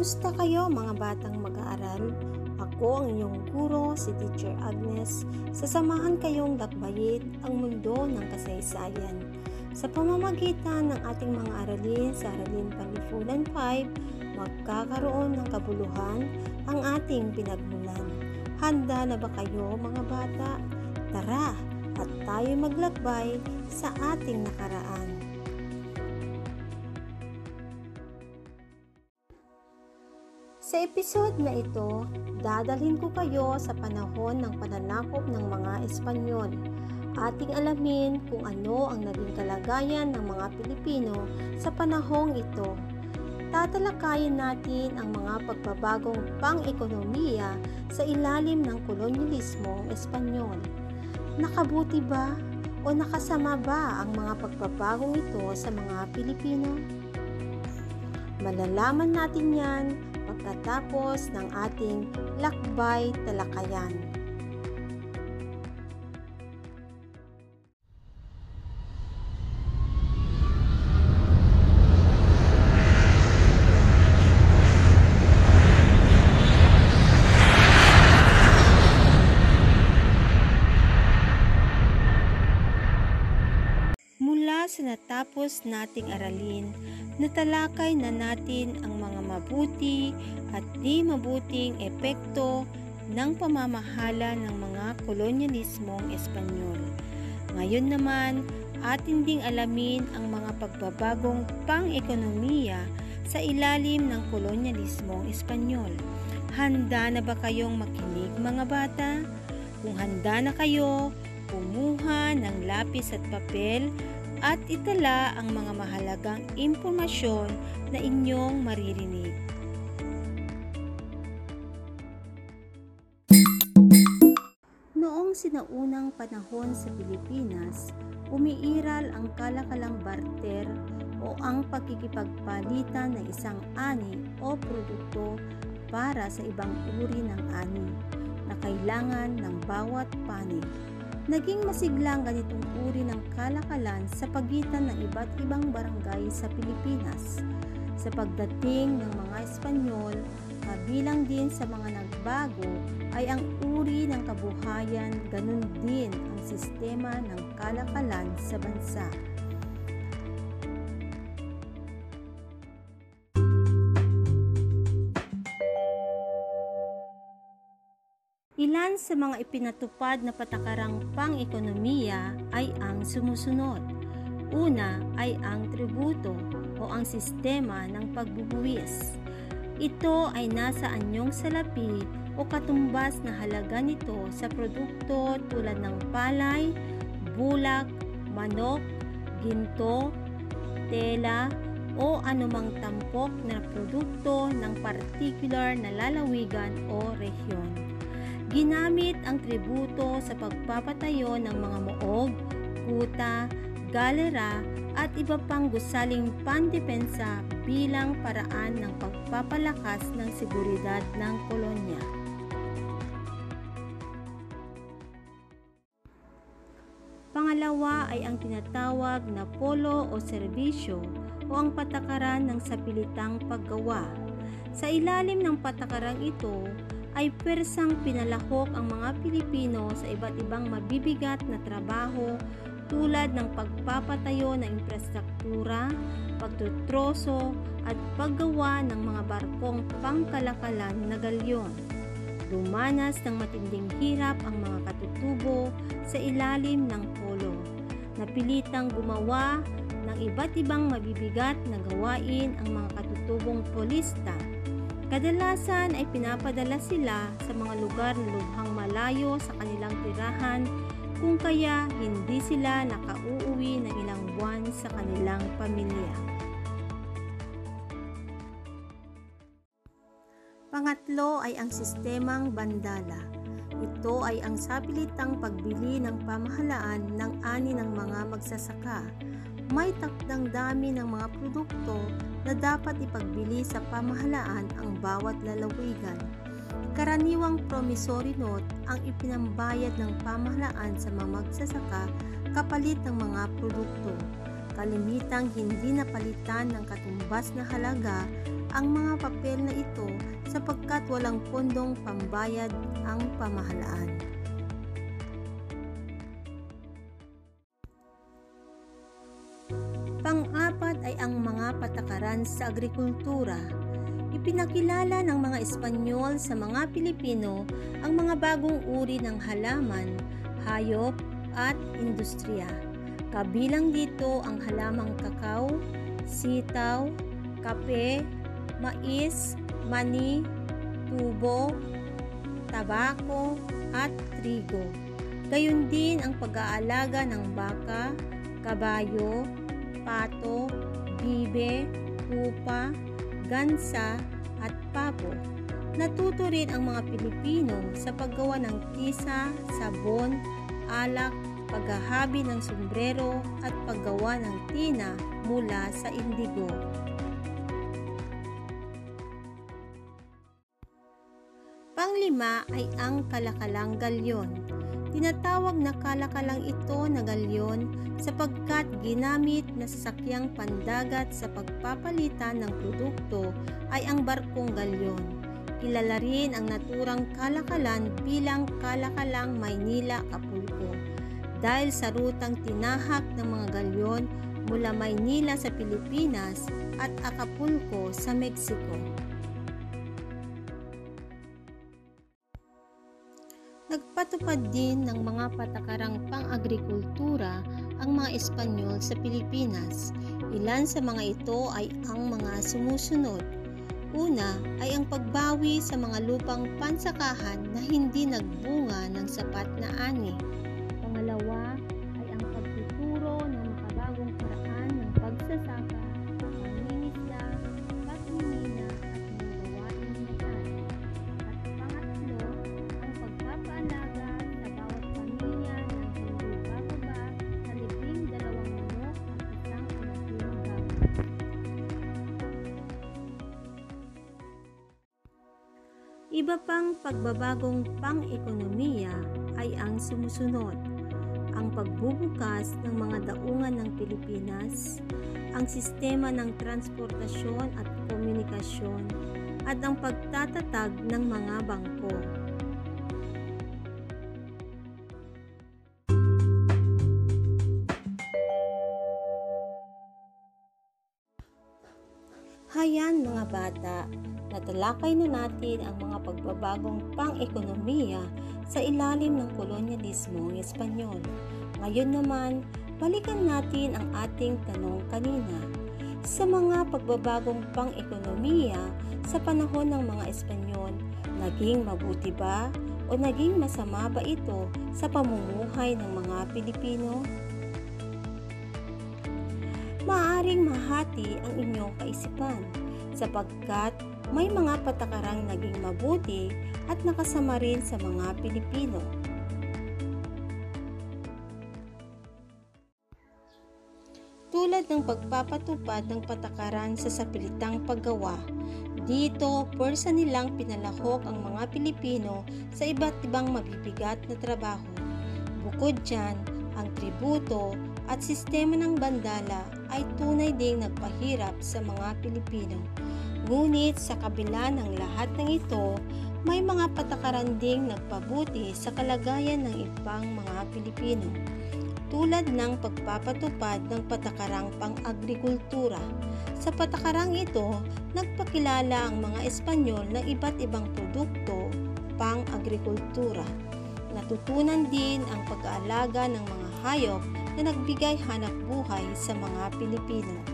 Kumusta kayo mga batang mag-aaral? Ako ang inyong guro, si Teacher Agnes. Sasamahan kayong lakbayit ang mundo ng kasaysayan. Sa pamamagitan ng ating mga aralin sa Aralin Panlipunan 5, magkakaroon ng kabuluhan ang ating pinagmulan. Handa na ba kayo mga bata? Tara at tayo maglakbay sa ating nakaraan. Sa episode na ito, dadalhin ko kayo sa panahon ng pananakop ng mga Espanyol. Ating alamin kung ano ang naging kalagayan ng mga Pilipino sa panahong ito. Tatalakayin natin ang mga pagbabagong pang-ekonomiya sa ilalim ng kolonyalismong Espanyol. Nakabuti ba o nakasama ba ang mga pagbabagong ito sa mga Pilipino? Malalaman natin yan pagkatapos ng ating lakbay talakayan. Sa natapos nating aralin, natalakay na natin ang mga mabuti at di mabuting epekto ng pamamahala ng mga kolonyalismong Espanyol. Ngayon naman, atin ding alamin ang mga pagbabagong pang-ekonomiya sa ilalim ng kolonyalismong Espanyol. Handa na ba kayong makinig mga bata? Kung handa na kayo, kumuha ng lapis at papel at itala ang mga mahalagang impormasyon na inyong maririnig. Noong sinaunang panahon sa Pilipinas, umiiral ang kalakalang barter o ang pagkikipagpalitan ng isang ani o produkto para sa ibang uri ng ani na kailangan ng bawat panig. Naging masiglang ganitong uri ng kalakalan sa pagitan ng iba't ibang barangay sa Pilipinas. Sa pagdating ng mga Espanyol, kabilang din sa mga nagbago ay ang uri ng kabuhayan, ganun din ang sistema ng kalakalan sa bansa. Ilan sa mga ipinatupad na patakarang pang-ekonomiya ay ang sumusunod. Una ay ang tributo o ang sistema ng pagbubuwis. Ito ay nasa anyong salapi o katumbas na halaga nito sa produkto tulad ng palay, bulak, manok, ginto, tela, o anumang tampok na produkto ng particular na lalawigan o rehiyon. Ginamit ang tributo sa pagpapatayo ng mga muog, kuta, galera at iba pang gusaling pandepensa bilang paraan ng pagpapalakas ng seguridad ng kolonya. Pangalawa ay ang tinatawag na polo o serbisyo o ang patakaran ng sapilitang paggawa. Sa ilalim ng patakarang ito, ay persang pinalahok ang mga Pilipino sa iba't ibang mabibigat na trabaho tulad ng pagpapatayo ng infrastruktura, pagtutroso at paggawa ng mga barkong pangkalakalan na galyon. Dumanas ng matinding hirap ang mga katutubo sa ilalim ng polo. Napilitang gumawa ng iba't ibang mabibigat na gawain ang mga katutubong polista Kadalasan ay pinapadala sila sa mga lugar na lubhang malayo sa kanilang tirahan kung kaya hindi sila nakauuwi ng ilang buwan sa kanilang pamilya. Pangatlo ay ang sistemang bandala. Ito ay ang sapilitang pagbili ng pamahalaan ng ani ng mga magsasaka. May takdang dami ng mga produkto na dapat ipagbili sa pamahalaan ang bawat lalawigan. Karaniwang promissory note ang ipinambayad ng pamahalaan sa mga magsasaka kapalit ng mga produkto. Kalimitang hindi napalitan ng katumbas na halaga ang mga papel na ito sapagkat walang pondong pambayad ang pamahalaan. Ang mga patakaran sa agrikultura. Ipinakilala ng mga Espanyol sa mga Pilipino ang mga bagong uri ng halaman, hayop at industriya. Kabilang dito ang halamang kakao, sitaw, kape, mais, mani, tubo, tabako, at trigo. Gayun din ang pag-aalaga ng baka, kabayo, pato, bibe, pupa, gansa, at pabo. Natuto rin ang mga Pilipino sa paggawa ng tisa, sabon, alak, paghahabi ng sombrero at paggawa ng tina mula sa indigo. Panglima ay ang kalakalang galyon. Tinatawag na kalakalang ito na galyon sapagkat ginamit na sasakyang pandagat sa pagpapalitan ng produkto ay ang barkong galyon. Kilala rin ang naturang kalakalan bilang Kalakalang Maynila Acapulco dahil sa rutang tinahak ng mga galyon mula Maynila sa Pilipinas at Acapulco sa Mexico. Nagpatupad din ng mga patakarang pang-agrikultura ang mga Espanyol sa Pilipinas. Ilan sa mga ito ay ang mga sumusunod. Una ay ang pagbawi sa mga lupang pansakahan na hindi nagbunga ng sapat na ani. Pangalawa Iba pang pagbabagong pang-ekonomiya ay ang sumusunod. Ang pagbubukas ng mga daungan ng Pilipinas, ang sistema ng transportasyon at komunikasyon, at ang pagtatatag ng mga bangko. Hayan mga bata, natalakay na natin ang mga pagbabagong pang-ekonomiya sa ilalim ng kolonyalismo ng Espanyol. Ngayon naman, balikan natin ang ating tanong kanina. Sa mga pagbabagong pang-ekonomiya sa panahon ng mga Espanyol, naging mabuti ba o naging masama ba ito sa pamumuhay ng mga Pilipino? Maaring mahati ang inyong kaisipan sapagkat may mga patakarang naging mabuti at nakasama rin sa mga Pilipino. Tulad ng pagpapatupad ng patakaran sa sapilitang paggawa, dito pwersa nilang pinalahok ang mga Pilipino sa iba't ibang mabibigat na trabaho. Bukod dyan, ang tributo at sistema ng bandala ay tunay ding nagpahirap sa mga Pilipino. Ngunit sa kabila ng lahat ng ito, may mga patakaran ding nagpabuti sa kalagayan ng ibang mga Pilipino tulad ng pagpapatupad ng patakarang pang-agrikultura. Sa patakarang ito, nagpakilala ang mga Espanyol ng iba't ibang produkto pang-agrikultura. Natutunan din ang pag-aalaga ng mga hayop na nagbigay hanap buhay sa mga Pilipino.